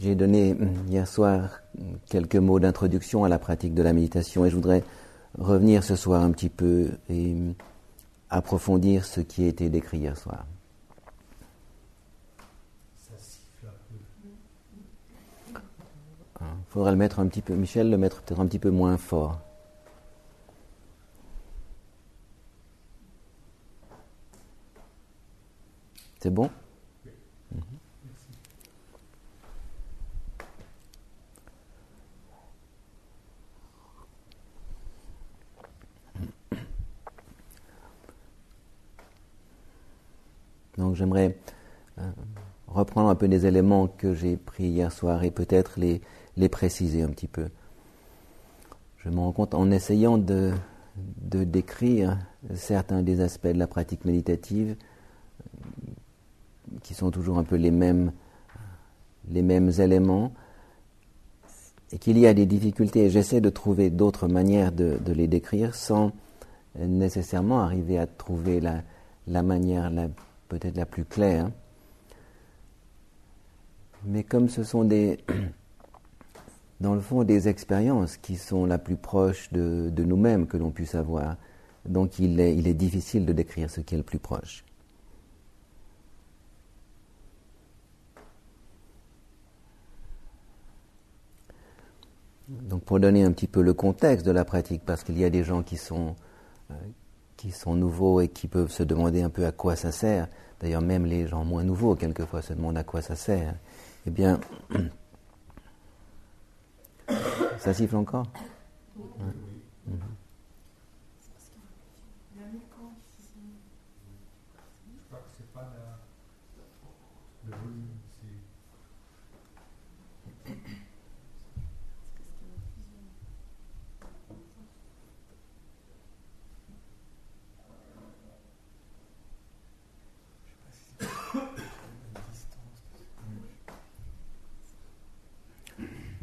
J'ai donné hum, hier soir quelques mots d'introduction à la pratique de la méditation et je voudrais revenir ce soir un petit peu et hum, approfondir ce qui a été décrit hier soir. Il hein, faudra le mettre un petit peu, Michel, le mettre peut-être un petit peu moins fort. C'est bon Donc j'aimerais euh, reprendre un peu des éléments que j'ai pris hier soir et peut-être les, les préciser un petit peu. Je me rends compte en essayant de, de décrire certains des aspects de la pratique méditative qui sont toujours un peu les mêmes, les mêmes éléments et qu'il y a des difficultés. J'essaie de trouver d'autres manières de, de, les décrire sans nécessairement arriver à trouver la, la manière la peut-être la plus claire. Mais comme ce sont des, dans le fond, des expériences qui sont la plus proches de, nous-mêmes que l'on puisse avoir, donc il est, il est difficile de décrire ce qui est le plus proche. Donc pour donner un petit peu le contexte de la pratique, parce qu'il y a des gens qui sont, euh, qui sont nouveaux et qui peuvent se demander un peu à quoi ça sert, d'ailleurs même les gens moins nouveaux quelquefois se demandent à quoi ça sert, eh bien, ça siffle encore?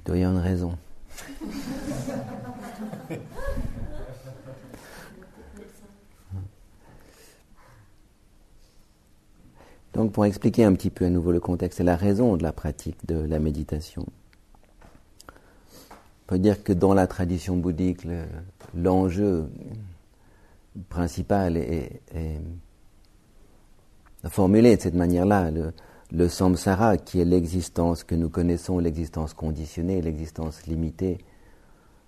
Il doit y avoir une raison. Donc pour expliquer un petit peu à nouveau le contexte et la raison de la pratique de la méditation, on peut dire que dans la tradition bouddhique, l'enjeu principal est, formulé de cette manière-là samsara, qui est l'existence que nous connaissons, l'existence conditionnée, l'existence limitée,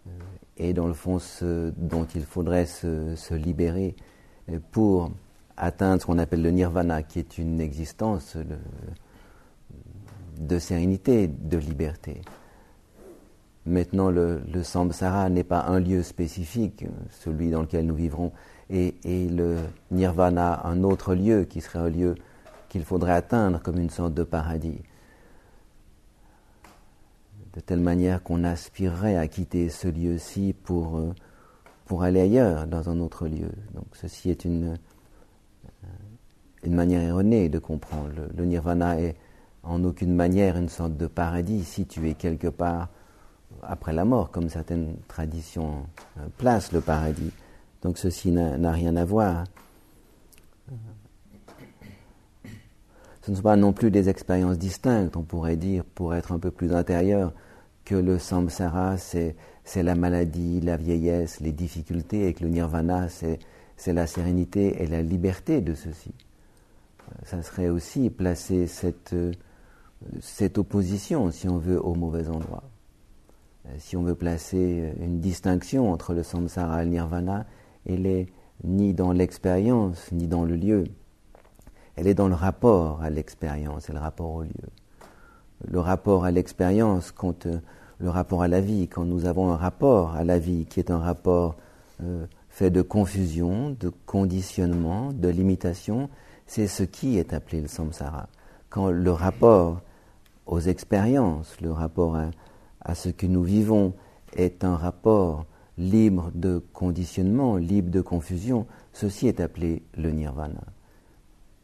euh, est dans le fond ce dont il faudrait se, libérer euh, pour atteindre ce qu'on appelle le nirvana, qui est une existence de sérénité, de liberté. Maintenant, le, samsara n'est pas un lieu spécifique, celui dans lequel nous vivrons, et le nirvana un autre lieu qui serait un lieu qu'il faudrait atteindre comme une sorte de paradis. De telle manière qu'on aspirerait à quitter ce lieu-ci pour, euh, aller ailleurs, dans un autre lieu. Donc ceci est une, euh, une manière erronée de comprendre. Le, nirvana est en aucune manière une sorte de paradis situé quelque part après la mort, comme certaines traditions euh, placent le paradis. Donc ceci n'a rien à voir. Ce ne sont pas non plus des expériences distinctes, on pourrait dire, pour être un peu plus intérieur, que le samsara, c'est, la maladie, la vieillesse, les difficultés, et que le nirvana, c'est, la sérénité et la liberté de ceci. Ça serait aussi placer cette, cette opposition, si on veut, au mauvais endroit. Si on veut placer une distinction entre le samsara et le nirvana, elle est ni dans l'expérience, ni dans le lieu elle est dans le rapport à l'expérience et le rapport au lieu. Le rapport à l'expérience contre le rapport à la vie, quand nous avons un rapport à la vie qui est un rapport euh, fait de confusion, de conditionnement, de limitation, c'est ce qui est appelé le samsara. Quand le rapport aux expériences, le rapport à ce que nous vivons est un rapport libre de conditionnement, libre de confusion, ceci est appelé le nirvana.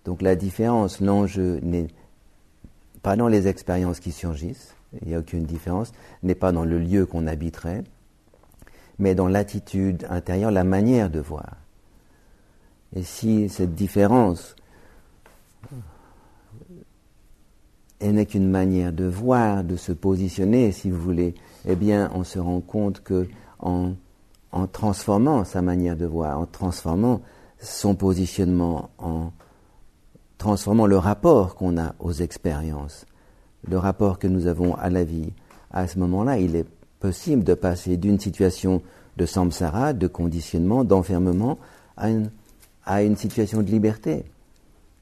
Donc la différence, l'enjeu n'est pas dans les expériences qui surgissent, il n'y a aucune différence, n'est pas dans le lieu qu'on habiterait, mais dans l'attitude intérieure, la manière de voir. Et si cette différence n'est qu'une manière de voir, de se positionner, si vous voulez, eh bien, on se rend compte que en, en transformant sa manière de voir, en transformant son positionnement, en transformant le rapport qu'on a aux expériences, le rapport que nous avons à la vie, à ce moment-là, il est possible de passer d'une situation de samsara, de conditionnement, d'enfermement, à une, situation de liberté.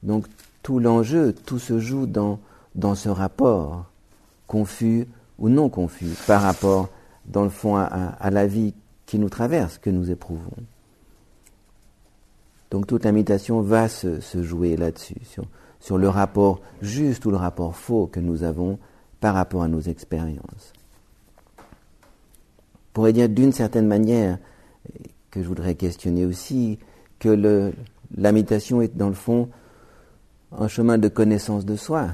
Donc tout l'enjeu, tout se joue dans, dans ce rapport, confus ou non confus, par rapport, dans le fond, à, la vie qui nous traverse, que nous éprouvons. Donc toute l'invitation va se, jouer là-dessus, sur, le rapport juste ou le rapport faux que nous avons par rapport à nos expériences. On pourrait dire d'une certaine manière, que je voudrais questionner aussi, que méditation est dans le fond un chemin de connaissance de soi.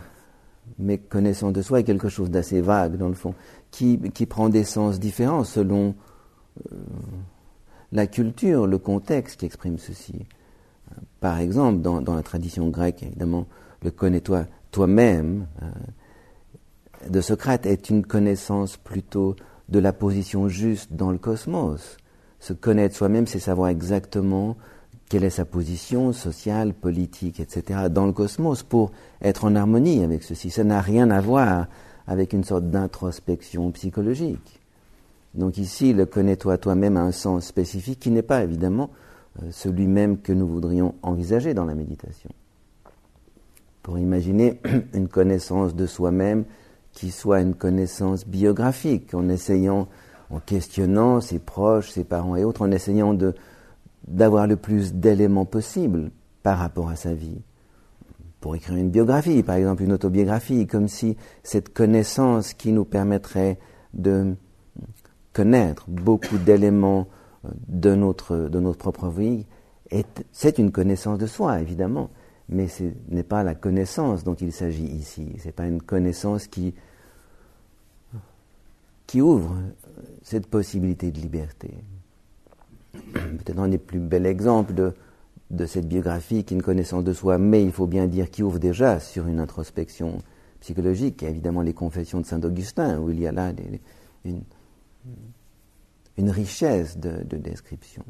Mais connaissance de soi est quelque chose d'assez vague dans le fond, qui, qui, prend des sens différents selon euh, la culture, le contexte qui exprime ceci. Par exemple, dans, la tradition grecque, évidemment, le connais-toi toi-même euh, de Socrate est une connaissance plutôt de la position juste dans le cosmos. Se connaître soi-même, c'est savoir exactement quelle est sa position sociale, politique, etc. dans le cosmos pour être en harmonie avec ceci. Ça n'a rien à voir avec une sorte d'introspection psychologique. Donc ici, le connais-toi toi-même a un sens spécifique qui n'est pas évidemment celui même que nous voudrions envisager dans la méditation. Pour imaginer une connaissance de soi-même qui soit une connaissance biographique, en essayant, en questionnant ses proches, ses parents et autres, en essayant de, d'avoir le plus d'éléments possibles par rapport à sa vie. Pour écrire une biographie, par exemple une autobiographie, comme si cette connaissance qui nous permettrait de connaître beaucoup d'éléments de notre, de notre propre vie, c'est une connaissance de soi, évidemment, mais ce n'est pas la connaissance dont il s'agit ici. Ce n'est pas une connaissance qui, qui ouvre cette possibilité de liberté peut-être un des plus bels exemples de, de cette biographie qu'une connaissance de soi, mais il faut bien dire qui ouvre déjà sur une introspection psychologique, évidemment les confessions de Saint Augustin, où il y a là une, une, richesse de, de, description.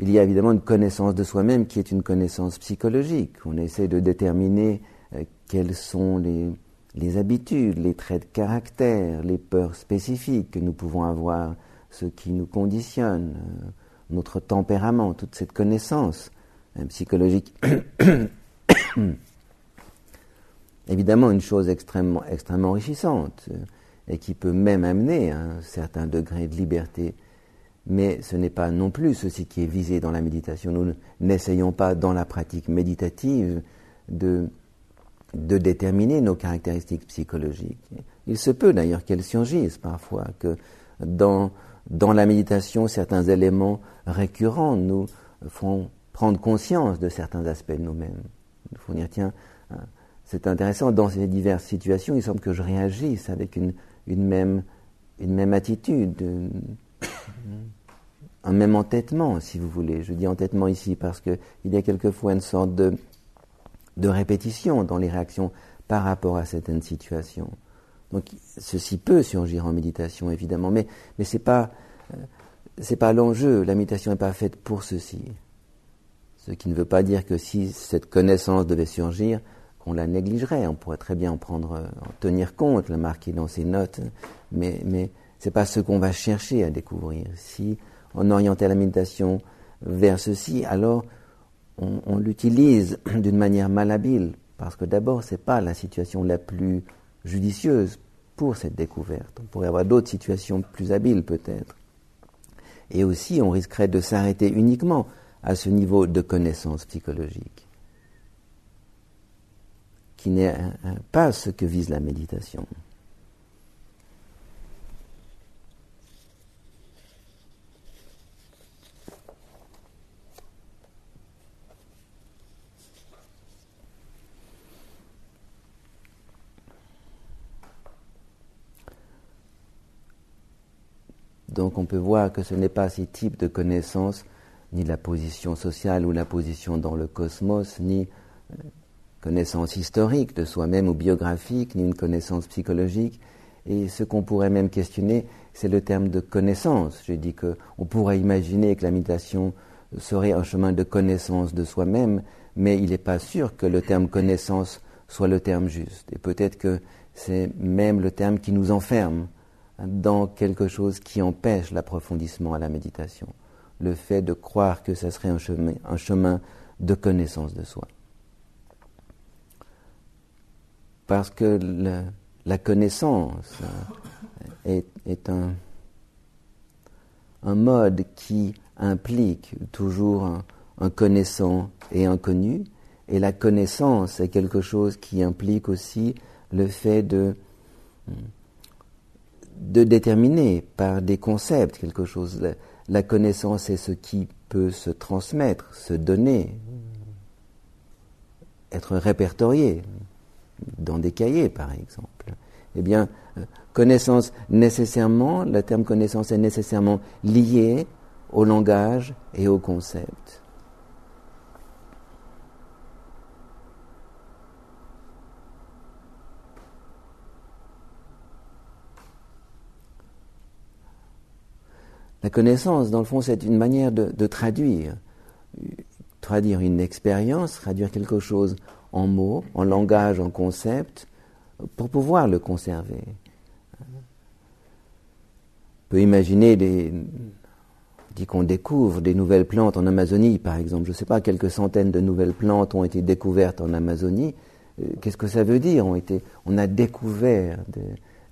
Il y a évidemment une connaissance de soi-même qui est une connaissance psychologique. On essaie de déterminer euh, quelles sont les, habitudes, les traits de caractère, les peurs spécifiques que nous pouvons avoir ce qui nous conditionne, euh, notre tempérament, toute cette connaissance hein, psychologique. Évidemment, une chose extrêmement, extrêmement enrichissante euh, et qui peut même amener un certain degré de liberté. Mais ce n'est pas non plus ceci qui est visé dans la méditation. Nous n'essayons pas dans la pratique méditative de, de déterminer nos caractéristiques psychologiques. Il se peut d'ailleurs qu'elles surgissent parfois, que dans dans la méditation, certains éléments récurrents nous font prendre conscience de certains aspects de nous-mêmes. Nous font dire, tiens, hein, c'est intéressant, dans ces diverses situations, il semble que je réagisse avec une, une, même, une même attitude, un même entêtement, si vous voulez. Je dis entêtement ici parce qu'il y a quelquefois une sorte de, de répétition dans les réactions par rapport à certaines situations. Donc ceci peut surgir en méditation, évidemment, mais, mais ce n'est pas, euh, pas l'enjeu. La méditation n'est pas faite pour ceci. Ce qui ne veut pas dire que si cette connaissance devait surgir, qu'on la négligerait. On pourrait très bien en prendre, en tenir compte, la marquer dans ses notes, mais, ce n'est pas ce qu'on va chercher à découvrir. Si on orientait la méditation vers ceci, alors on, on l'utilise d'une manière malhabile, parce que d'abord, ce n'est pas la situation la plus judicieuse pour cette découverte. On pourrait avoir d'autres situations plus habiles peut-être. Et aussi, on risquerait de s'arrêter uniquement à ce niveau de connaissance psychologique, qui n'est pas ce que vise la méditation. Donc on peut voir que ce n'est pas ces types de connaissances, ni la position sociale ou la position dans le cosmos, ni euh, connaissance historique de soi-même ou biographique, ni une connaissance psychologique. Et ce qu'on pourrait même questionner, c'est le terme de connaissance. J'ai dit qu'on pourrait imaginer que la méditation serait un chemin de connaissance de soi-même, mais il n'est pas sûr que le terme connaissance soit le terme juste. Et peut-être que c'est même le terme qui nous enferme dans quelque chose qui empêche l'approfondissement à la méditation. Le fait de croire que ça serait un chemin, un chemin de connaissance de soi. Parce que la connaissance est, un, mode qui implique toujours un, un connaissant et un connu, et la connaissance est quelque chose qui implique aussi le fait de, de déterminer par des concepts quelque chose. La, connaissance est ce qui peut se transmettre, se donner, être répertorié dans des cahiers par exemple. Eh bien, connaissance nécessairement, le terme connaissance est nécessairement lié au langage et au concept. La connaissance, dans le fond, c'est une manière de, traduire. Traduire une expérience, traduire quelque chose en mots, en langage, en concept, pour pouvoir le conserver. On peut imaginer des. dit qu'on découvre des nouvelles plantes en Amazonie, par exemple. Je ne sais pas, quelques centaines de nouvelles plantes ont été découvertes en Amazonie. Euh, qu'est-ce que ça veut dire on, on a découvert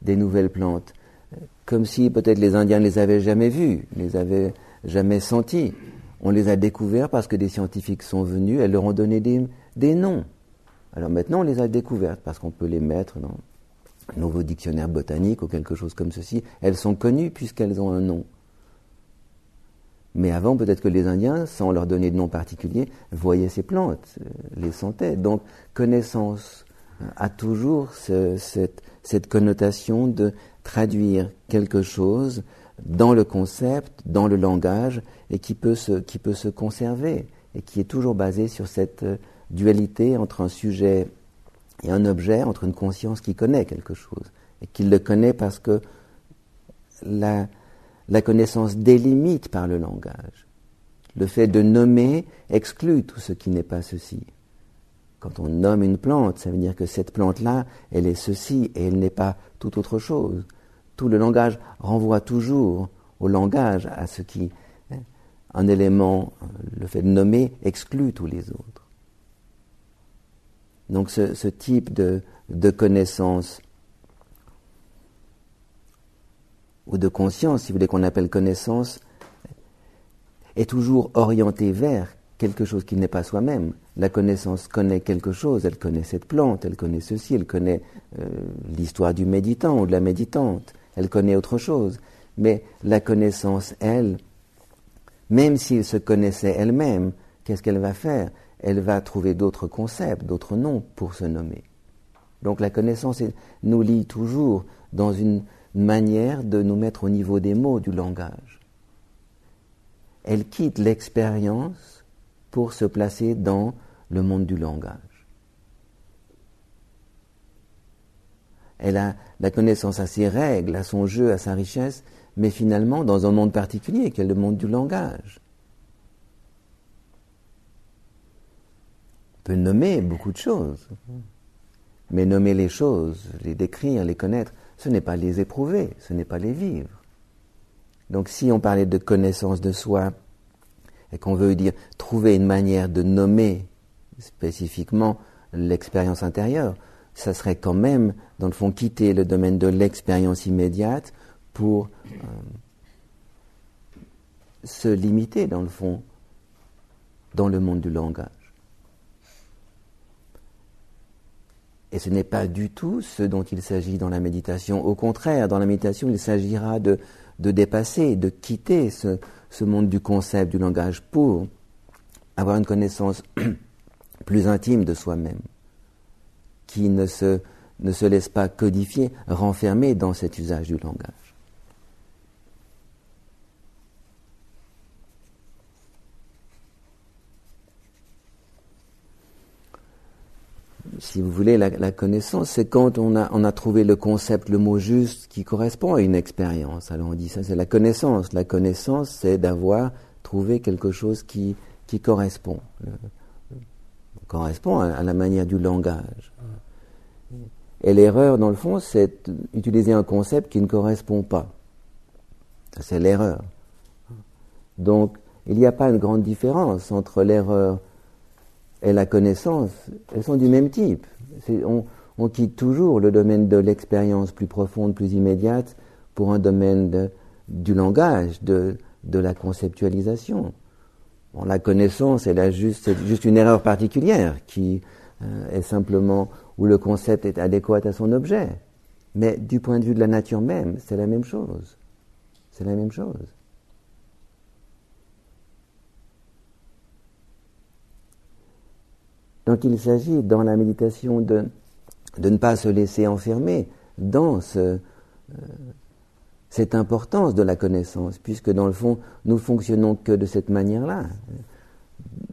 des nouvelles plantes? Comme si peut-être les Indiens ne les avaient jamais vus, ne les avaient jamais sentis. On les a découverts parce que des scientifiques sont venus, elles leur ont donné des, noms. Alors maintenant, on les a découvertes parce qu'on peut les mettre dans un nouveau dictionnaire botanique ou quelque chose comme ceci. Elles sont connues puisqu'elles ont un nom. Mais avant, peut-être que les Indiens, sans leur donner de nom particulier, voyaient ces plantes, euh, les sentaient. Donc, connaissance euh, a toujours cette, cette connotation de traduire quelque chose dans le concept, dans le langage, et qui peut se, qui peut se conserver, et qui est toujours basé sur cette euh, dualité entre un sujet et un objet, entre une conscience qui connaît quelque chose, et qui le connaît parce que la, la connaissance délimite par le langage. Le fait de nommer exclut tout ce qui n'est pas ceci. Quand on nomme une plante, ça veut dire que cette plante-là, elle est ceci et elle n'est pas tout autre chose. Tout le langage renvoie toujours au langage, à ce qui, hein, un élément, le fait de nommer, exclut tous les autres. Donc ce, type de, connaissance ou de conscience, si vous voulez qu'on appelle connaissance, est toujours orienté vers quelque chose qui n'est pas soi-même. La connaissance connaît quelque chose, elle connaît cette plante, elle connaît ceci, elle connaît euh, l'histoire du méditant ou de la méditante, elle connaît autre chose. Mais la connaissance, elle, même s'il se connaissait elle-même, qu'est-ce qu'elle va faire? Elle va trouver d'autres concepts, d'autres noms pour se nommer. Donc la connaissance nous lie toujours dans une manière de nous mettre au niveau des mots du langage. Elle quitte l'expérience pour se placer dans le monde du langage. Elle a la connaissance à ses règles, à son jeu, à sa richesse, mais finalement dans un monde particulier qui est le monde du langage. Peut nommer beaucoup de choses, mais nommer les choses, les décrire, les connaître, ce n'est pas les éprouver, ce n'est pas les vivre. Donc si on parlait de connaissance de soi et qu'on veut dire trouver une manière de nommer spécifiquement l'expérience intérieure, ça serait quand même, dans le fond, quitter le domaine de l'expérience immédiate pour euh, se limiter, dans le fond, dans le monde du langage. Et ce n'est pas du tout ce dont il s'agit dans la méditation. Au contraire, dans la méditation, il s'agira de, dépasser, de quitter ce, monde du concept, du langage, pour avoir une connaissance plus intime de soi-même, qui ne se laisse pas codifier, renfermer dans cet usage du langage. Si vous voulez, la, connaissance, c'est quand on a, trouvé le concept, le mot juste qui correspond à une expérience. Alors on dit ça, c'est la connaissance. La connaissance, c'est d'avoir trouvé quelque chose qui, qui correspond, correspond à, la manière du langage. Et l'erreur, dans le fond, c'est utiliser un concept qui ne correspond pas. C'est l'erreur. Donc, il n'y a pas une grande différence entre l'erreur et la connaissance, elles sont du même type. On, quitte toujours le domaine de l'expérience plus profonde, plus immédiate, pour un domaine du langage, de, la conceptualisation. la connaissance, elle juste, c'est juste une erreur particulière qui euh, est simplement où le concept est adéquat à son objet. Mais du point de vue de la nature même, c'est la même chose. C'est la même chose. Donc il s'agit dans la méditation de, ne pas se laisser enfermer dans euh, cette importance de la connaissance, puisque dans le fond, nous fonctionnons que de cette manière-là.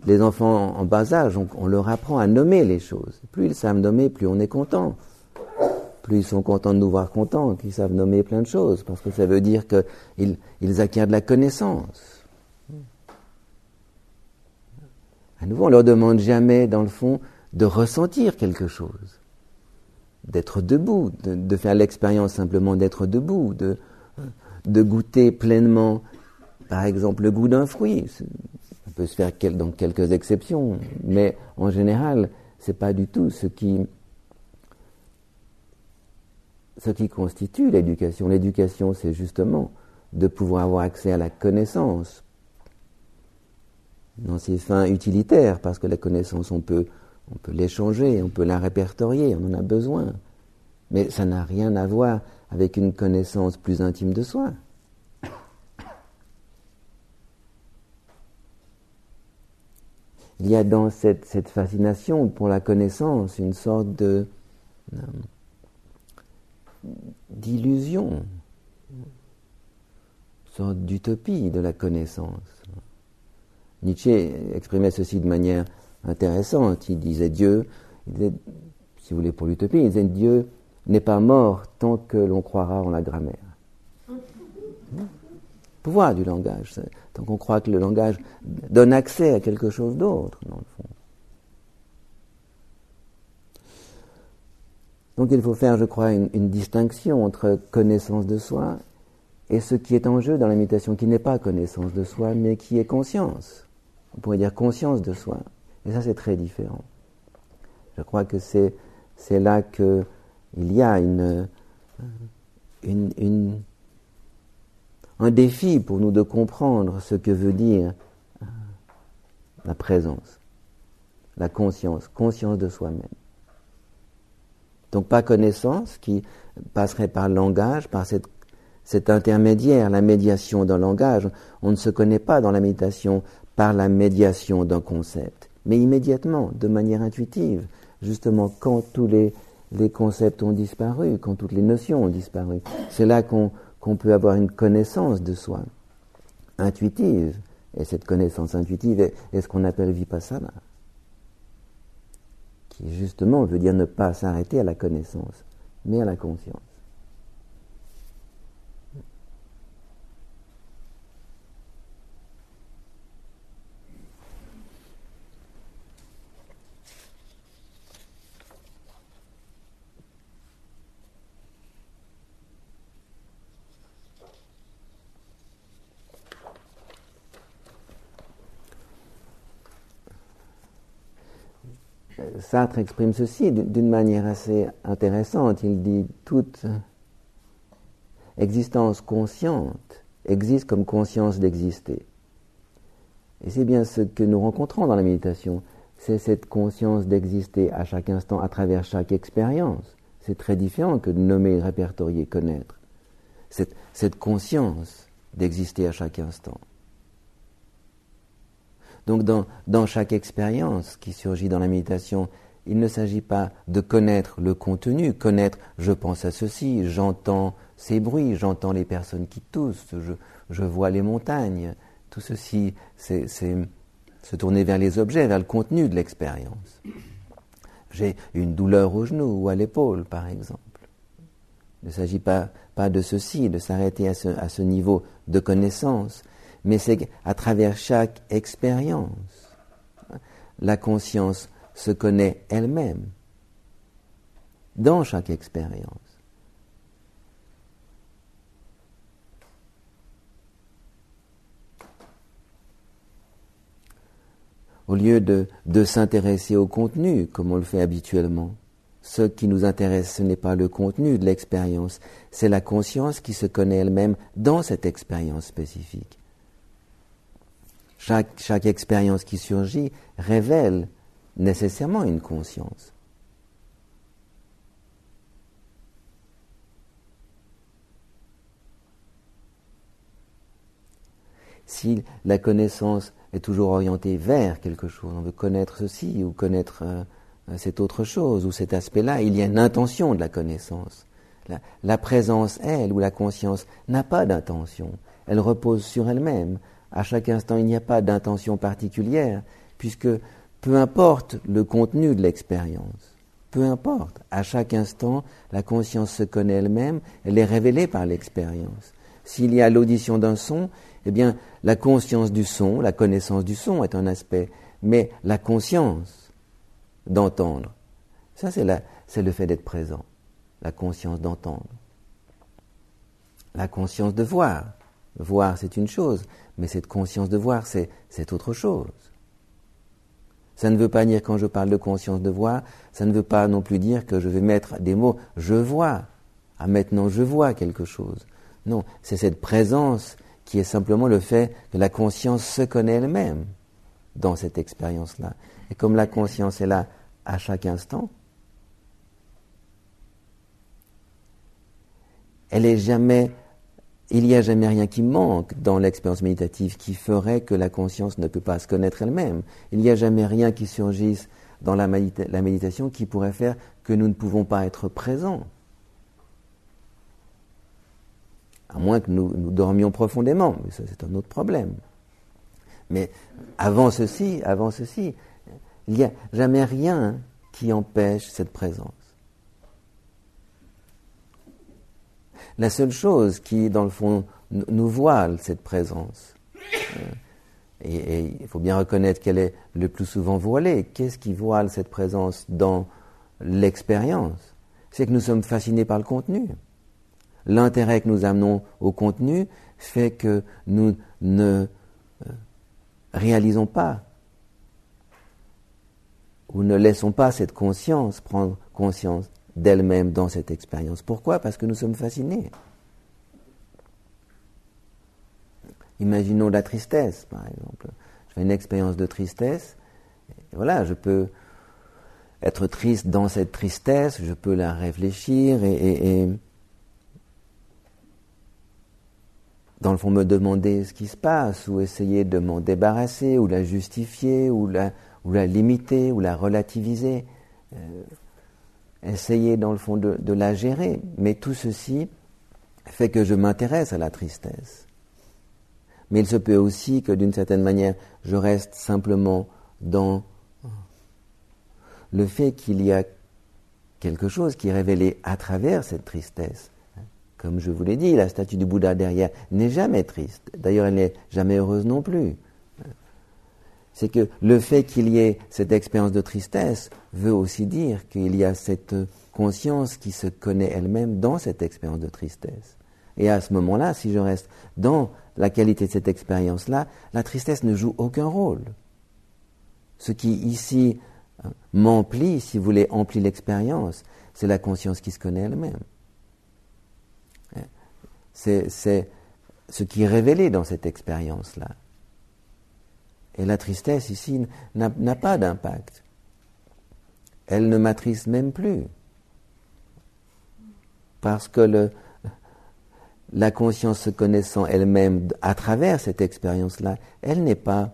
Les enfants en bas âge, on, leur apprend à nommer les choses. Plus ils savent nommer, plus on est content. Plus ils sont contents de nous voir contents, qu'ils savent nommer plein de choses, parce que ça veut dire qu'ils ils acquièrent de la connaissance. À nouveau, on leur demande jamais, dans le fond, de ressentir quelque chose, d'être debout, de, faire l'expérience simplement d'être debout, de, goûter pleinement, par exemple, le goût d'un fruit. Ça peut se faire dans quelques exceptions, mais en général, c'est pas du tout ce qui constitue l'éducation. L'éducation, c'est justement de pouvoir avoir accès à la connaissance dans ses fins utilitaires, parce que la connaissance, on peut, on peut l'échanger, on peut la répertorier, on en a besoin. Mais ça n'a rien à voir avec une connaissance plus intime de soi. Il y a dans cette, fascination pour la connaissance une sorte de euh, d'illusion, une sorte d'utopie de la connaissance. Nietzsche exprimait ceci de manière intéressante. Il disait Dieu, si vous voulez pour l'utopie, il disait Dieu n'est pas mort tant que l'on croira en la grammaire. Pouvoir du langage, tant qu'on croit que le langage donne accès à quelque chose d'autre, dans le fond. Donc il faut faire, je crois, une, une, distinction entre connaissance de soi et ce qui est en jeu dans la méditation, qui n'est pas connaissance de soi, mais qui est conscience on pourrait dire conscience de soi. Et ça, c'est très différent. Je crois que c'est, là qu'il y a un défi pour nous de comprendre ce que veut dire euh, la présence, la conscience, conscience de soi-même. Donc pas connaissance qui passerait par le langage, par cet intermédiaire, la médiation d'un langage. On ne se connaît pas dans la méditation par la médiation d'un concept, mais immédiatement, de manière intuitive, justement quand tous les, concepts ont disparu, quand toutes les notions ont disparu. C'est là qu'on peut avoir une connaissance de soi, intuitive. Et cette connaissance intuitive est ce qu'on appelle vipassana, qui justement veut dire ne pas s'arrêter à la connaissance, mais à la conscience. Sartre exprime ceci d'une manière assez intéressante. Il dit toute existence consciente existe comme conscience d'exister. Et c'est bien ce que nous rencontrons dans la méditation. C'est cette conscience d'exister à chaque instant, à travers chaque expérience. C'est très différent que de nommer, répertorier, connaître. Cette, cette conscience d'exister à chaque instant. Donc dans, chaque expérience qui surgit dans la méditation, il ne s'agit pas de connaître le contenu, connaître je pense à ceci, j'entends ces bruits, j'entends les personnes qui toussent, je, vois les montagnes. Tout ceci, c'est se tourner vers les objets, vers le contenu de l'expérience. J'ai une douleur au genou ou à l'épaule, par exemple. Il ne s'agit pas, de ceci, de s'arrêter à ce, à ce niveau de connaissance, mais c'est à travers chaque expérience. La conscience se connaît elle-même dans chaque expérience. Au lieu de, s'intéresser au contenu, comme on le fait habituellement, ce qui nous intéresse, ce n'est pas le contenu de l'expérience, c'est la conscience qui se connaît elle-même dans cette expérience spécifique. Chaque, expérience qui surgit révèle nécessairement une conscience. Si la connaissance est toujours orientée vers quelque chose, on veut connaître ceci ou connaître euh, cette autre chose ou cet aspect-là, il y a une intention de la connaissance. La présence, elle, ou la conscience, n'a pas d'intention. Elle repose sur elle-même. À chaque instant, il n'y a pas d'intention particulière, puisque peu importe le contenu de l'expérience, peu importe, à chaque instant, la conscience se connaît elle-même, elle est révélée par l'expérience. S'il y a l'audition d'un son, eh bien, la conscience du son, la connaissance du son est un aspect, mais la conscience d'entendre, ça c'est, le fait d'être présent, la conscience d'entendre. La conscience de voir. Voir, c'est une chose, mais cette conscience de voir, c'est, autre chose. Ça ne veut pas dire, quand je parle de conscience de voir, ça ne veut pas non plus dire que je vais mettre des mots je vois. Ah, maintenant je vois quelque chose. Non, c'est cette présence qui est simplement le fait que la conscience se connaît elle-même dans cette expérience-là. Et comme la conscience est là à chaque instant, elle est jamais, il n'y a jamais rien qui manque dans l'expérience méditative qui ferait que la conscience ne peut pas se connaître elle-même. Il n'y a jamais rien qui surgisse dans la, méditation qui pourrait faire que nous ne pouvons pas être présents à moins que nous, dormions profondément, mais ça c'est un autre problème. Mais avant ceci, avant ceci, il n'y a jamais rien qui empêche cette présence. La seule chose qui, dans le fond, nous voile cette présence, euh, et, il faut bien reconnaître qu'elle est le plus souvent voilée, qu'est-ce qui voile cette présence dans l'expérience? C'est que nous sommes fascinés par le contenu. L'intérêt que nous amenons au contenu fait que nous ne euh, réalisons pas ou ne laissons pas cette conscience prendre conscience d'elle-même dans cette expérience. Pourquoi? Parce que nous sommes fascinés. Imaginons la tristesse, par exemple. Je fais une expérience de tristesse. Voilà, je peux être triste dans cette tristesse, je peux la réfléchir et dans le fond, me demander ce qui se passe, ou essayer de m'en débarrasser, ou la justifier, ou la, ou la limiter, ou la relativiser. Euh, essayer, dans le fond, de, la gérer. Mais tout ceci fait que je m'intéresse à la tristesse. Mais il se peut aussi que, d'une certaine manière, je reste simplement dans le fait qu'il y a quelque chose qui est révélé à travers cette tristesse comme je vous l'ai dit, la statue du Bouddha derrière n'est jamais triste. D'ailleurs, elle n'est jamais heureuse non plus. C'est que le fait qu'il y ait cette expérience de tristesse veut aussi dire qu'il y a cette conscience qui se connaît elle-même dans cette expérience de tristesse. Et à ce moment-là, si je reste dans la qualité de cette expérience-là, la tristesse ne joue aucun rôle. Ce qui ici euh, m'emplit, si vous voulez, emplit l'expérience, c'est la conscience qui se connaît elle-même. C'est ce qui est révélé dans cette expérience-là. Et la tristesse ici n'a pas d'impact. Elle ne m'attriste même plus. Parce que la conscience se connaissant elle-même à travers cette expérience-là, elle n'est pas,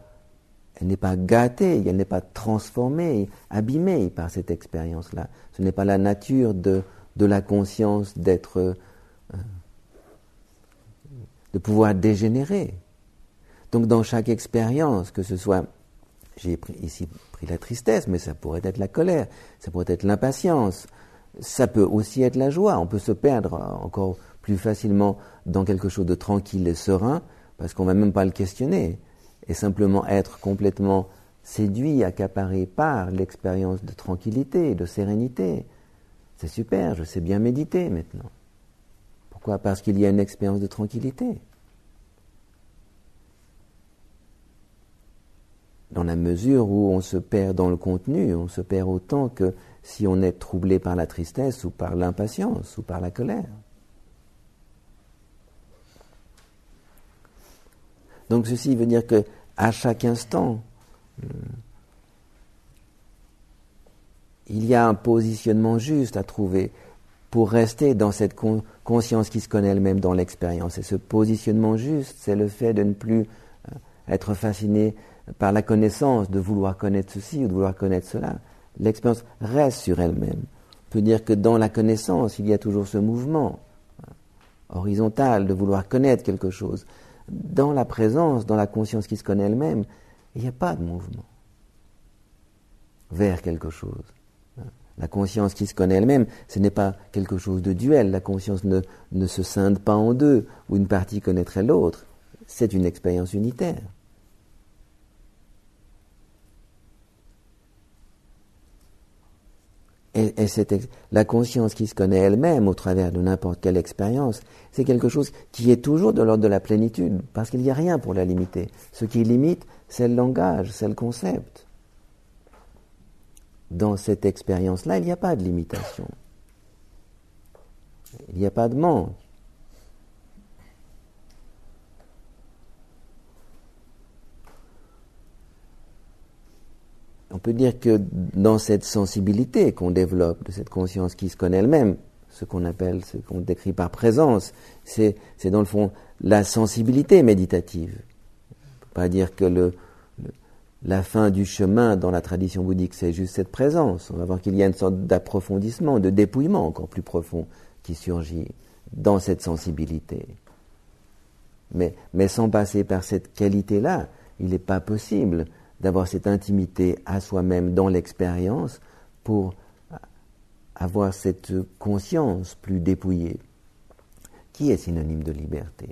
elle n'est pas gâtée, elle n'est pas transformée, abîmée par cette expérience-là. Ce n'est pas la nature de, de la conscience d'être euh, de pouvoir dégénérer. Donc dans chaque expérience, que ce soit j'ai ici pris la tristesse, mais ça pourrait être la colère, ça pourrait être l'impatience, ça peut aussi être la joie. On peut se perdre encore plus facilement dans quelque chose de tranquille et serein, parce qu'on ne va même pas le questionner, et simplement être complètement séduit, accaparé par l'expérience de tranquillité, de sérénité. C'est super, je sais bien méditer maintenant. Pourquoi? Parce qu'il y a une expérience de tranquillité. Dans la mesure où on se perd dans le contenu, on se perd autant que si on est troublé par la tristesse ou par l'impatience ou par la colère. Donc ceci veut dire que à chaque instant, euh, il y a un positionnement juste à trouver pour rester dans cette conscience qui se connaît elle-même dans l'expérience. Et ce positionnement juste, c'est le fait de ne plus euh, être fasciné par la connaissance, de vouloir connaître ceci ou de vouloir connaître cela. L'expérience reste sur elle-même. On peut dire que dans la connaissance, il y a toujours ce mouvement horizontal de vouloir connaître quelque chose. Dans la présence, dans la conscience qui se connaît elle-même, il n'y a pas de mouvement vers quelque chose. La conscience qui se connaît elle-même, ce n'est pas quelque chose de duel. La conscience ne, ne se scinde pas en deux, où une partie connaîtrait l'autre. C'est une expérience unitaire. Et, la conscience qui se connaît elle-même au travers de n'importe quelle expérience, c'est quelque chose qui est toujours de l'ordre de la plénitude, parce qu'il n'y a rien pour la limiter. Ce qui limite, c'est le langage, c'est le concept. Dans cette expérience-là, il n'y a pas de limitation. Il n'y a pas de manque. On peut dire que dans cette sensibilité qu'on développe, de cette conscience qui se connaît elle-même, ce qu'on appelle, ce qu'on décrit par présence, c'est, dans le fond la sensibilité méditative. On peut pas dire que le, la fin du chemin dans la tradition bouddhique, c'est juste cette présence. On va voir qu'il y a une sorte d'approfondissement, de dépouillement encore plus profond qui surgit dans cette sensibilité. Mais, mais sans passer par cette qualité-là, il n'est pas possible d'avoir cette intimité à soi-même dans l'expérience pour avoir cette conscience plus dépouillée, qui est synonyme de liberté.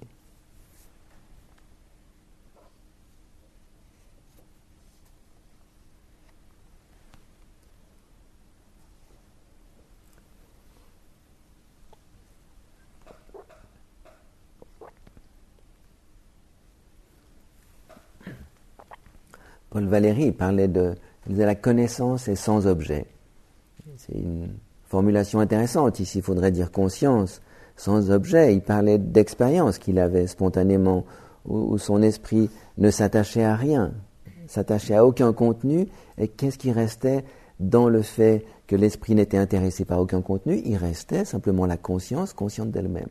Paul Valéry parlait de, la connaissance est sans objet. C'est une formulation intéressante. Ici, il faudrait dire conscience sans objet. Il parlait d'expérience qu'il avait spontanément, où, son esprit ne s'attachait à rien, s'attachait à aucun contenu. Et qu'est-ce qui restait dans le fait que l'esprit n'était intéressé par aucun contenu? Il restait simplement la conscience consciente d'elle-même.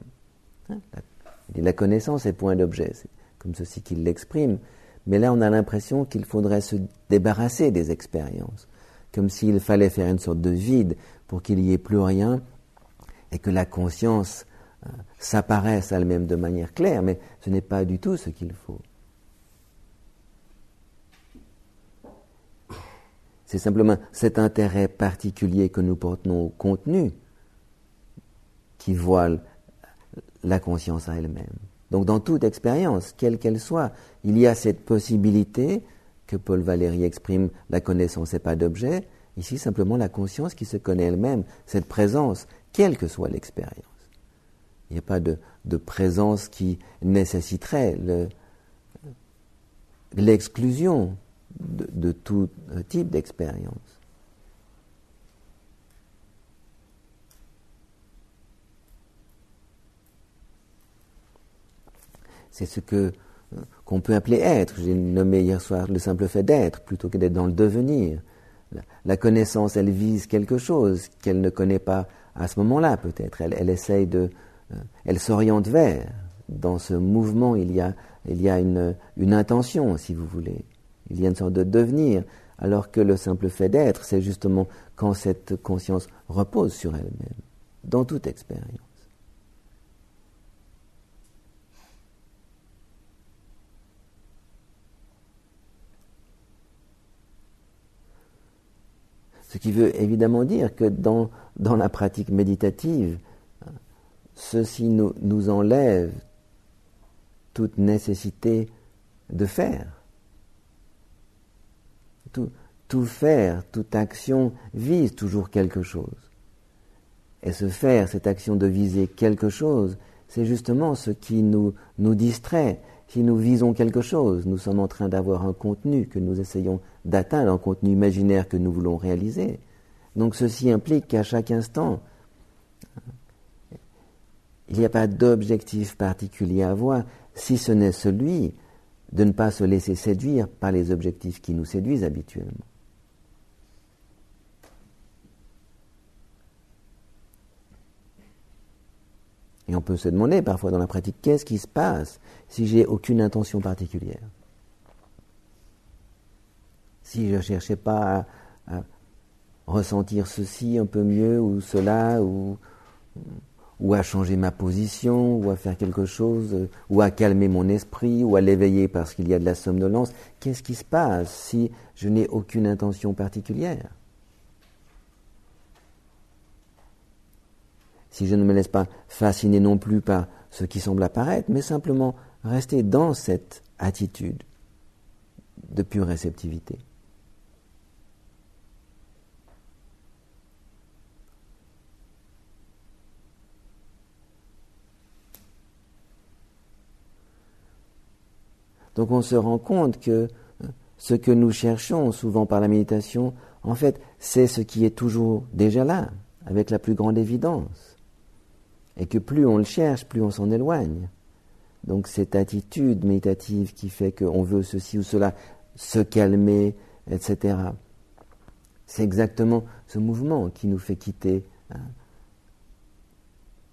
Hein, la, la connaissance est point d'objet. C'est comme ceci qu'il l'exprime. Mais là, on a l'impression qu'il faudrait se débarrasser des expériences, comme s'il fallait faire une sorte de vide pour qu'il n'y ait plus rien et que la conscience euh, s'apparaisse elle-même de manière claire, mais ce n'est pas du tout ce qu'il faut. C'est simplement cet intérêt particulier que nous portons au contenu qui voile la conscience à elle-même. Donc dans toute expérience, quelle qu'elle soit, il y a cette possibilité que Paul Valéry exprime, la connaissance n'est pas d'objet, ici simplement la conscience qui se connaît elle-même, cette présence, quelle que soit l'expérience. Il n'y a pas de, présence qui nécessiterait l'exclusion de tout type d'expérience. C'est ce que qu'on peut appeler être. J'ai nommé hier soir le simple fait d'être plutôt que d'être dans le devenir. La, connaissance, elle vise quelque chose qu'elle ne connaît pas à ce moment-là, peut-être. Elle, essaye de, euh, elle s'oriente vers. Dans ce mouvement, il y a, il y a une, une intention, si vous voulez. Il y a une sorte de devenir, alors que le simple fait d'être, c'est justement quand cette conscience repose sur elle-même, dans toute expérience. Ce qui veut évidemment dire que dans, la pratique méditative, ceci nous, enlève toute nécessité de faire. Tout, faire, toute action vise toujours quelque chose. Et ce faire, cette action de viser quelque chose, c'est justement ce qui nous distrait. Si nous visons quelque chose, nous sommes en train d'avoir un contenu que nous essayons d'atteindre, un contenu imaginaire que nous voulons réaliser. Donc ceci implique qu'à chaque instant, il n'y a pas d'objectif particulier à avoir, si ce n'est celui de ne pas se laisser séduire par les objectifs qui nous séduisent habituellement. Et on peut se demander parfois dans la pratique, qu'est-ce qui se passe si j'ai aucune intention particulière. Si je ne cherchais pas à, ressentir ceci un peu mieux ou cela, ou, à changer ma position, ou à faire quelque chose, ou à calmer mon esprit, ou à l'éveiller parce qu'il y a de la somnolence, qu'est-ce qui se passe si je n'ai aucune intention particulière? Si je ne me laisse pas fasciner non plus par ce qui semble apparaître, mais simplement rester dans cette attitude de pure réceptivité. Donc on se rend compte que euh, ce que nous cherchons souvent par la méditation, en fait, c'est ce qui est toujours déjà là, avec la plus grande évidence et que plus on le cherche, plus on s'en éloigne. Donc cette attitude méditative qui fait qu'on veut ceci ou cela, se calmer, etc. C'est exactement ce mouvement qui nous fait quitter hein,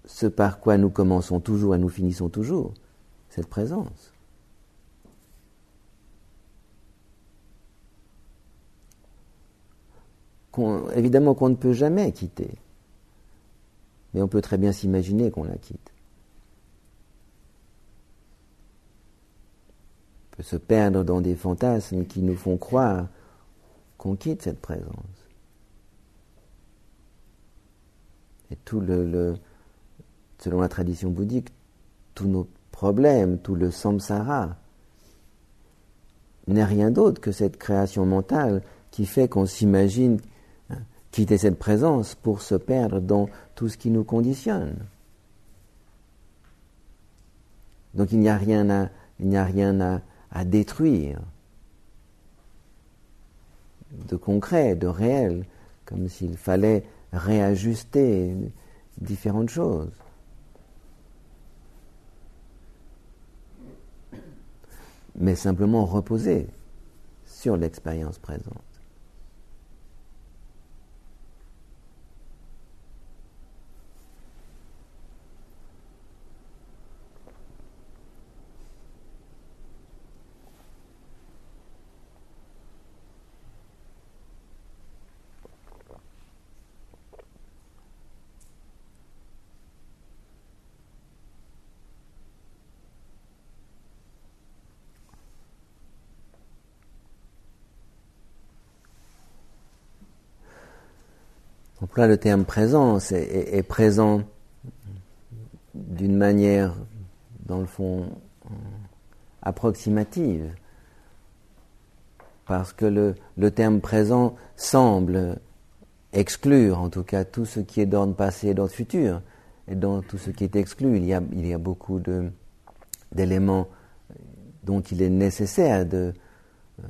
ce par quoi nous commençons toujours et nous finissons toujours, cette présence. évidemment qu'on ne peut jamais quitter mais on peut très bien s'imaginer qu'on la quitte. Peut se perdre dans des fantasmes qui nous font croire qu'on quitte cette présence. Et tout le, selon la tradition bouddhique, tous nos problèmes, tout le samsara, n'est rien d'autre que cette création mentale qui fait qu'on s'imagine quitter cette présence pour se perdre dans tout ce qui nous conditionne. Donc il n'y a rien à, il n'y a rien à, à détruire de concret, de réel, comme s'il fallait réajuster différentes choses. Mais simplement reposer sur l'expérience présente. Donc le terme présence est, présent d'une manière, dans le fond, approximative, parce que le, terme présent semble exclure, en tout cas, tout ce qui est d'ordre passé et d'ordre futur. Et dans tout ce qui est exclu, il y a, il y a beaucoup d'éléments dont il est nécessaire de, euh,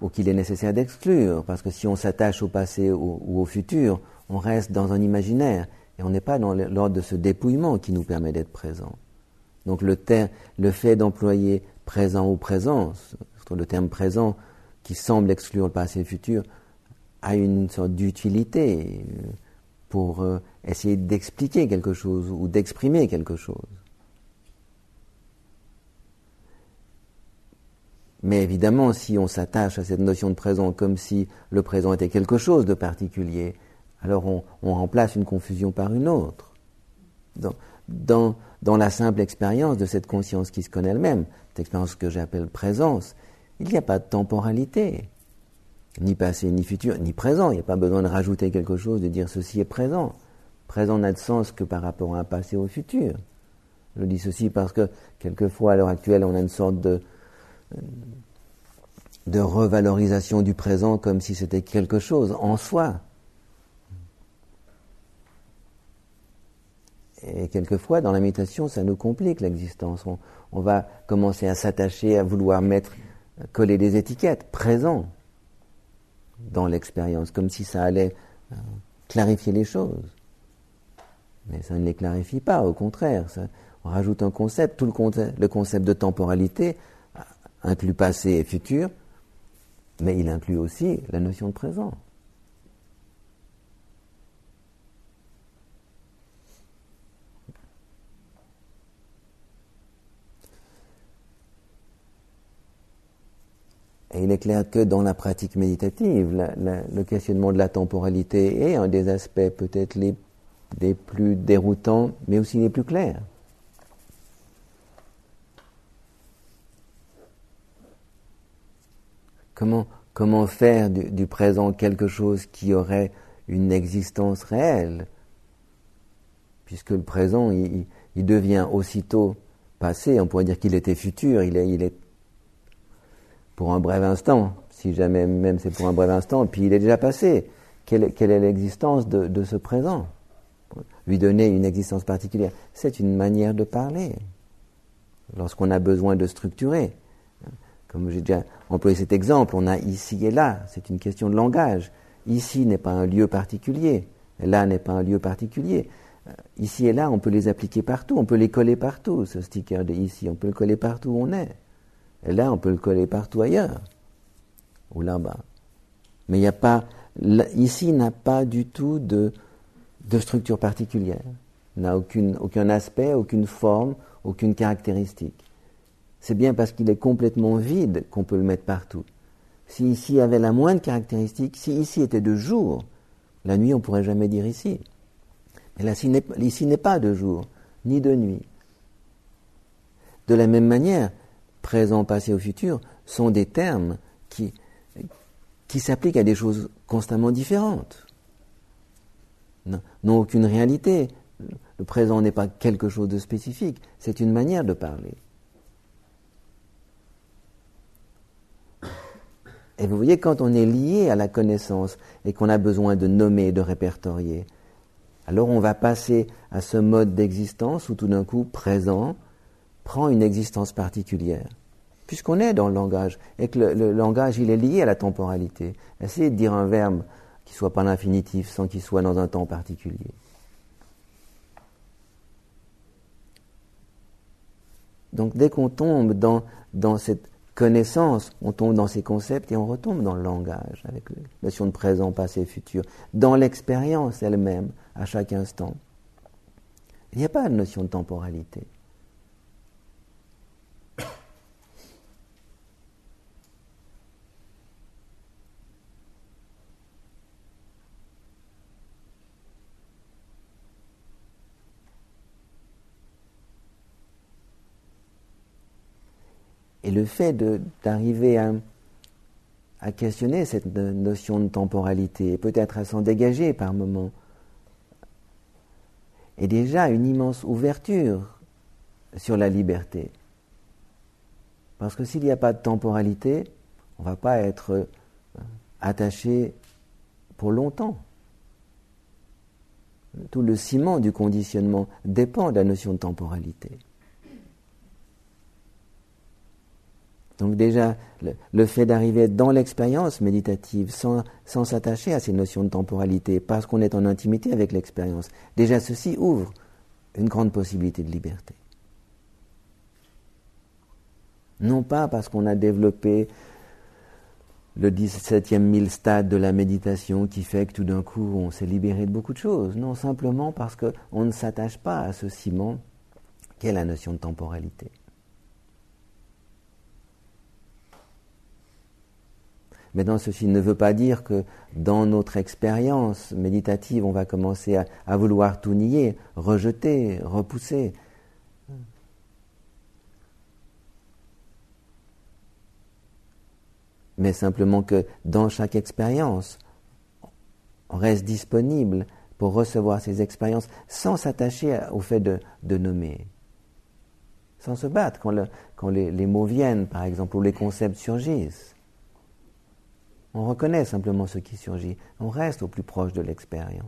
ou qu'il est nécessaire d'exclure, parce que si on s'attache au passé ou, au futur, on reste dans un imaginaire, et on n'est pas dans l'ordre de ce dépouillement qui nous permet d'être présent. Donc le, le fait d'employer présent ou présence, le terme présent qui semble exclure le passé et le futur, a une sorte d'utilité pour euh, essayer d'expliquer quelque chose ou d'exprimer quelque chose. Mais évidemment, si on s'attache à cette notion de présent comme si le présent était quelque chose de particulier, alors on, remplace une confusion par une autre. Dans, dans, la simple expérience de cette conscience qui se connaît elle-même, cette expérience que j'appelle présence, il n'y a pas de temporalité. ni passé, ni futur, ni présent. Il n'y a pas besoin de rajouter quelque chose, de dire ceci est présent. Présent n'a de sens que par rapport à un passé au futur. Je dis ceci parce que quelquefois, à l'heure actuelle, on a une sorte de, de revalorisation du présent comme si c'était quelque chose en soi. Et quelquefois, dans la méditation, ça nous complique l'existence. On, va commencer à s'attacher, à vouloir mettre, coller des étiquettes, présent, dans l'expérience, comme si ça allait euh, clarifier les choses. Mais ça ne les clarifie pas, au contraire. Ça, on rajoute un concept, tout le concept, le concept de temporalité inclut passé et futur, mais il inclut aussi la notion de présent. Et il est clair que dans la pratique méditative, le questionnement de la temporalité est un des aspects peut-être les, les plus déroutants, mais aussi les plus clairs. Comment, faire du, présent quelque chose qui aurait une existence réelle? Puisque le présent, il, devient aussitôt passé, on pourrait dire qu'il était futur, il est, il est pour un bref instant, si jamais même c'est pour un bref instant, puis il est déjà passé. Quelle, est l'existence de, ce présent? Lui donner une existence particulière, c'est une manière de parler. Lorsqu'on a besoin de structurer, comme j'ai déjà employé cet exemple, on a ici et là, c'est une question de langage. Ici n'est pas un lieu particulier, là n'est pas un lieu particulier. Euh, ici et là, on peut les appliquer partout, on peut les coller partout, ce sticker de ici, on peut le coller partout où on est. Et là, on peut le coller partout ailleurs, ou là-bas. Mais il n'y a pas, ici n'a pas du tout de, de structure particulière, n'a aucun aspect, aucune forme, aucune caractéristique. C'est bien parce qu'il est complètement vide qu'on peut le mettre partout. Si ici avait la moindre caractéristique, si ici était de jour, la nuit on ne pourrait jamais dire ici. Mais ici n'est pas de jour, ni de nuit. De la même manière, présent, passé ou futur sont des termes qui, qui s'appliquent à des choses constamment différentes, n'ont aucune réalité. Le présent n'est pas quelque chose de spécifique, c'est une manière de parler. Et vous voyez, quand on est lié à la connaissance et qu'on a besoin de nommer, de répertorier, alors on va passer à ce mode d'existence où tout d'un coup, présent, prend une existence particulière. Puisqu'on est dans le langage, et que le, langage, il est lié à la temporalité. Essayez de dire un verbe qui soit pas l'infinitif sans qu'il soit dans un temps particulier. Donc dès qu'on tombe dans, dans cette connaissance, on tombe dans ces concepts et on retombe dans le langage, avec la notion de présent, passé, futur, dans l'expérience elle-même, à chaque instant. Il n'y a pas de notion de temporalité. Le fait d'arriver à, questionner cette notion de temporalité, peut-être à s'en dégager par moments, est déjà une immense ouverture sur la liberté. Parce que s'il n'y a pas de temporalité, on ne va pas être euh, attaché pour longtemps. Tout le ciment du conditionnement dépend de la notion de temporalité. Donc déjà, le, fait d'arriver dans l'expérience méditative sans, sans s'attacher à ces notions de temporalité, parce qu'on est en intimité avec l'expérience, déjà ceci ouvre une grande possibilité de liberté. Non pas parce qu'on a développé le 17e mille stade de la méditation qui fait que tout d'un coup on s'est libéré de beaucoup de choses. Non, simplement parce qu'on ne s'attache pas à ce ciment qu'est la notion de temporalité. Maintenant, ceci ne veut pas dire que dans notre expérience méditative, on va commencer à, vouloir tout nier, rejeter, repousser. mais simplement que dans chaque expérience, on reste disponible pour recevoir ces expériences sans s'attacher au fait de, nommer, sans se battre quand, les, mots viennent, par exemple, ou les concepts surgissent. On reconnaît simplement ce qui surgit, on reste au plus proche de l'expérience.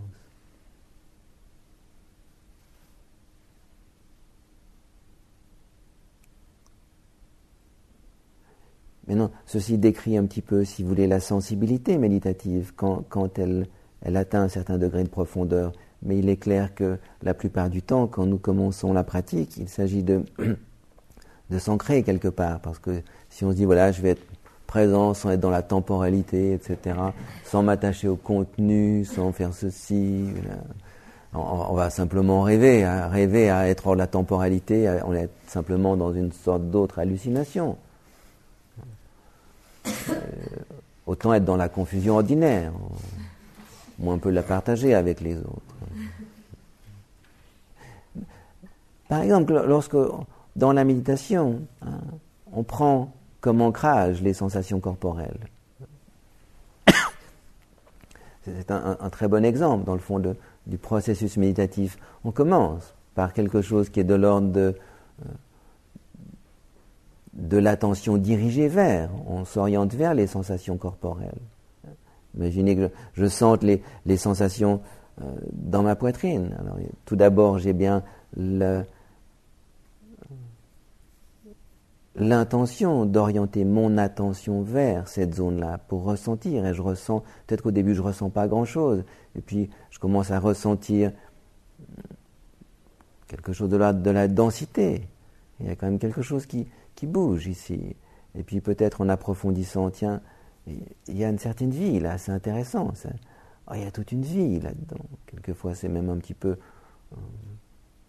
Maintenant, ceci décrit un petit peu, si vous voulez, la sensibilité méditative quand, elle atteint un certain degré de profondeur. Mais il est clair que la plupart du temps, quand nous commençons la pratique, il s'agit de, de s'ancrer quelque part. Parce que si on se dit, voilà, je vais être présent sans être dans la temporalité, etc., sans m'attacher au contenu, sans faire ceci, on, va simplement rêver, rêver à être hors de la temporalité, on est simplement dans une sorte d'autre hallucination. Euh, autant être dans la confusion ordinaire, ou un peu la partager avec les autres. Par exemple, lorsque dans la méditation, hein, on prend comme ancrage les sensations corporelles. C'est un, très bon exemple, dans le fond, du processus méditatif. On commence par quelque chose qui est de l'ordre de, euh, l'attention dirigée vers, on s'oriente vers les sensations corporelles. Imaginez que je, sente les, sensations euh, dans ma poitrine. Tout d'abord, j'ai bien l'intention d'orienter mon attention vers cette zone-là pour ressentir. Et je ressens, peut-être qu'au début, je ressens pas grand-chose. Et puis, je commence à ressentir quelque chose de la, de la densité. Il y a quand même quelque chose qui, qui bouge ici. Et puis peut-être en approfondissant, tiens, il y a une certaine vie là, c'est intéressant. Oh, il y a toute une vie là-dedans. Quelquefois c'est même un petit peu euh,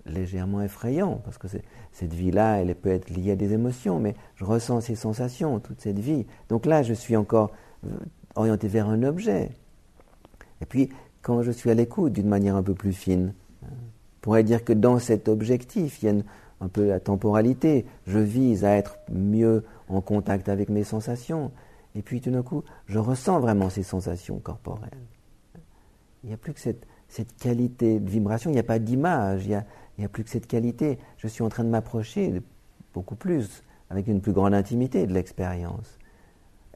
légèrement effrayant, parce que cette vie-là, elle peut être liée à des émotions, mais je ressens ces sensations, toute cette vie. Donc là, je suis encore euh, orienté vers un objet. Et puis, quand je suis à l'écoute d'une manière un peu plus fine, on hein, pourrait dire que dans cet objectif, il y a une, un peu la temporalité. Je vise à être mieux en contact avec mes sensations. Et puis tout d'un coup, je ressens vraiment ces sensations corporelles. Il n'y a plus que cette, cette, qualité de vibration, il n'y a pas d'image, il n'y a, plus que cette qualité. Je suis en train de m'approcher beaucoup plus, avec une plus grande intimité de l'expérience.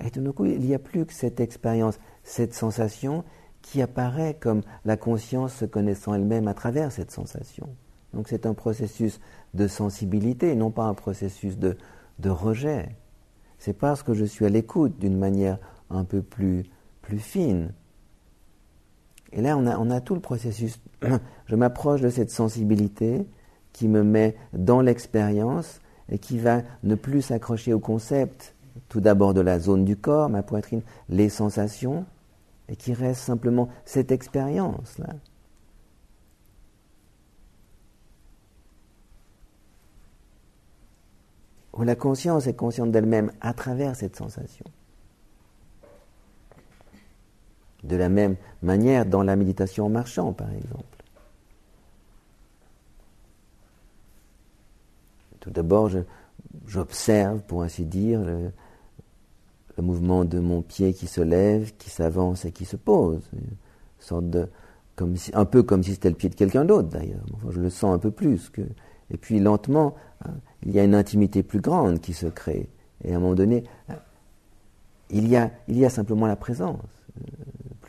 Et tout d'un coup, il n'y a plus que cette expérience, cette sensation qui apparaît comme la conscience se connaissant elle-même à travers cette sensation. Donc c'est un processus de sensibilité, non pas un processus de, de rejet. C'est parce que je suis à l'écoute d'une manière un peu plus, plus fine. Et là, on a, tout le processus. Je m'approche de cette sensibilité qui me met dans l'expérience et qui va ne plus s'accrocher au concept, tout d'abord de la zone du corps, ma poitrine, les sensations, et qui reste simplement cette expérience-là. où la conscience est consciente d'elle-même à travers cette sensation. De la même manière dans la méditation en marchant, par exemple. Tout d'abord, j'observe, pour ainsi dire, le, mouvement de mon pied qui se lève, qui s'avance et qui se pose. De, comme un peu comme si c'était le pied de quelqu'un d'autre, d'ailleurs. je le sens un peu plus. Et puis lentement, hein, il y a une intimité plus grande qui se crée. Et à un moment donné, a, il y a simplement la présence.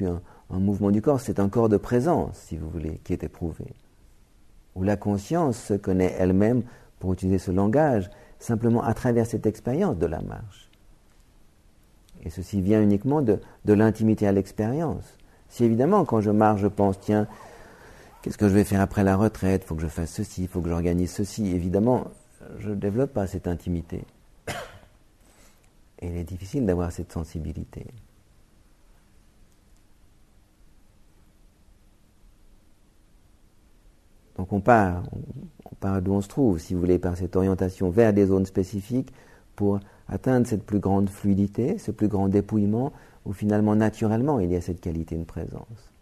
Un, mouvement du corps, c'est un corps de présence, si vous voulez, qui est éprouvé. Où la conscience se connaît elle-même, pour utiliser ce langage, simplement à travers cette expérience de la marche. Et ceci vient uniquement de, de l'intimité à l'expérience. Si évidemment, quand je marche, je pense, tiens, qu'est-ce que je vais faire après la retraite? Il faut que je fasse ceci, il faut que j'organise ceci. Évidemment, je ne développe pas cette intimité. Et il est difficile d'avoir cette sensibilité. Donc on part, on part d'où on se trouve, si vous voulez, par cette orientation vers des zones spécifiques pour atteindre cette plus grande fluidité, ce plus grand dépouillement, où finalement, naturellement, il y a cette qualité de présence.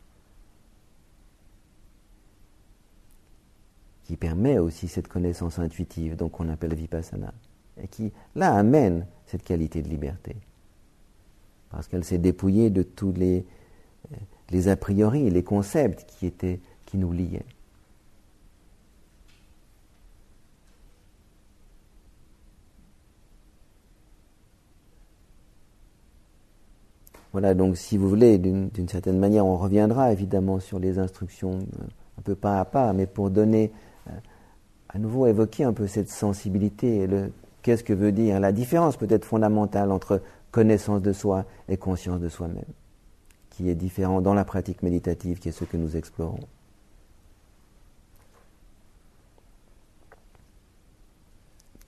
qui permet aussi cette connaissance intuitive, donc qu'on appelle vipassana, et qui, là, amène cette qualité de liberté. parce qu'elle s'est dépouillée de tous les, les a priori, les concepts qui, étaient, qui nous liaient. Voilà, donc si vous voulez, d'une certaine manière, on reviendra évidemment sur les instructions euh, un peu pas à pas, mais pour donner, euh, à nouveau évoquer un peu cette sensibilité, qu'est-ce que veut dire la différence peut-être fondamentale entre connaissance de soi et conscience de soi-même, qui est différent dans la pratique méditative, qui est ce que nous explorons.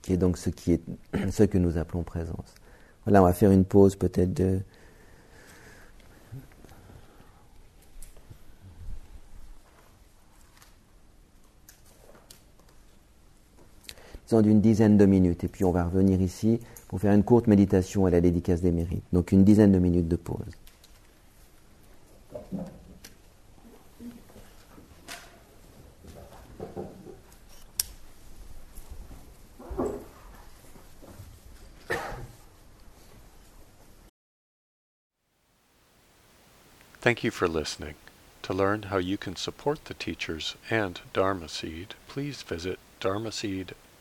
Qui est donc ce, ce que nous appelons présence. Voilà, on va faire une pause peut-être de d'une dizaine de minutes. Et puis on va revenir ici pour faire une courte méditation à la dédicace des mérites. Donc une dizaine de minutes de pause. Thank you for listening. To learn how you can support the teachers and Dharma Seed, please visit dharmaseed.org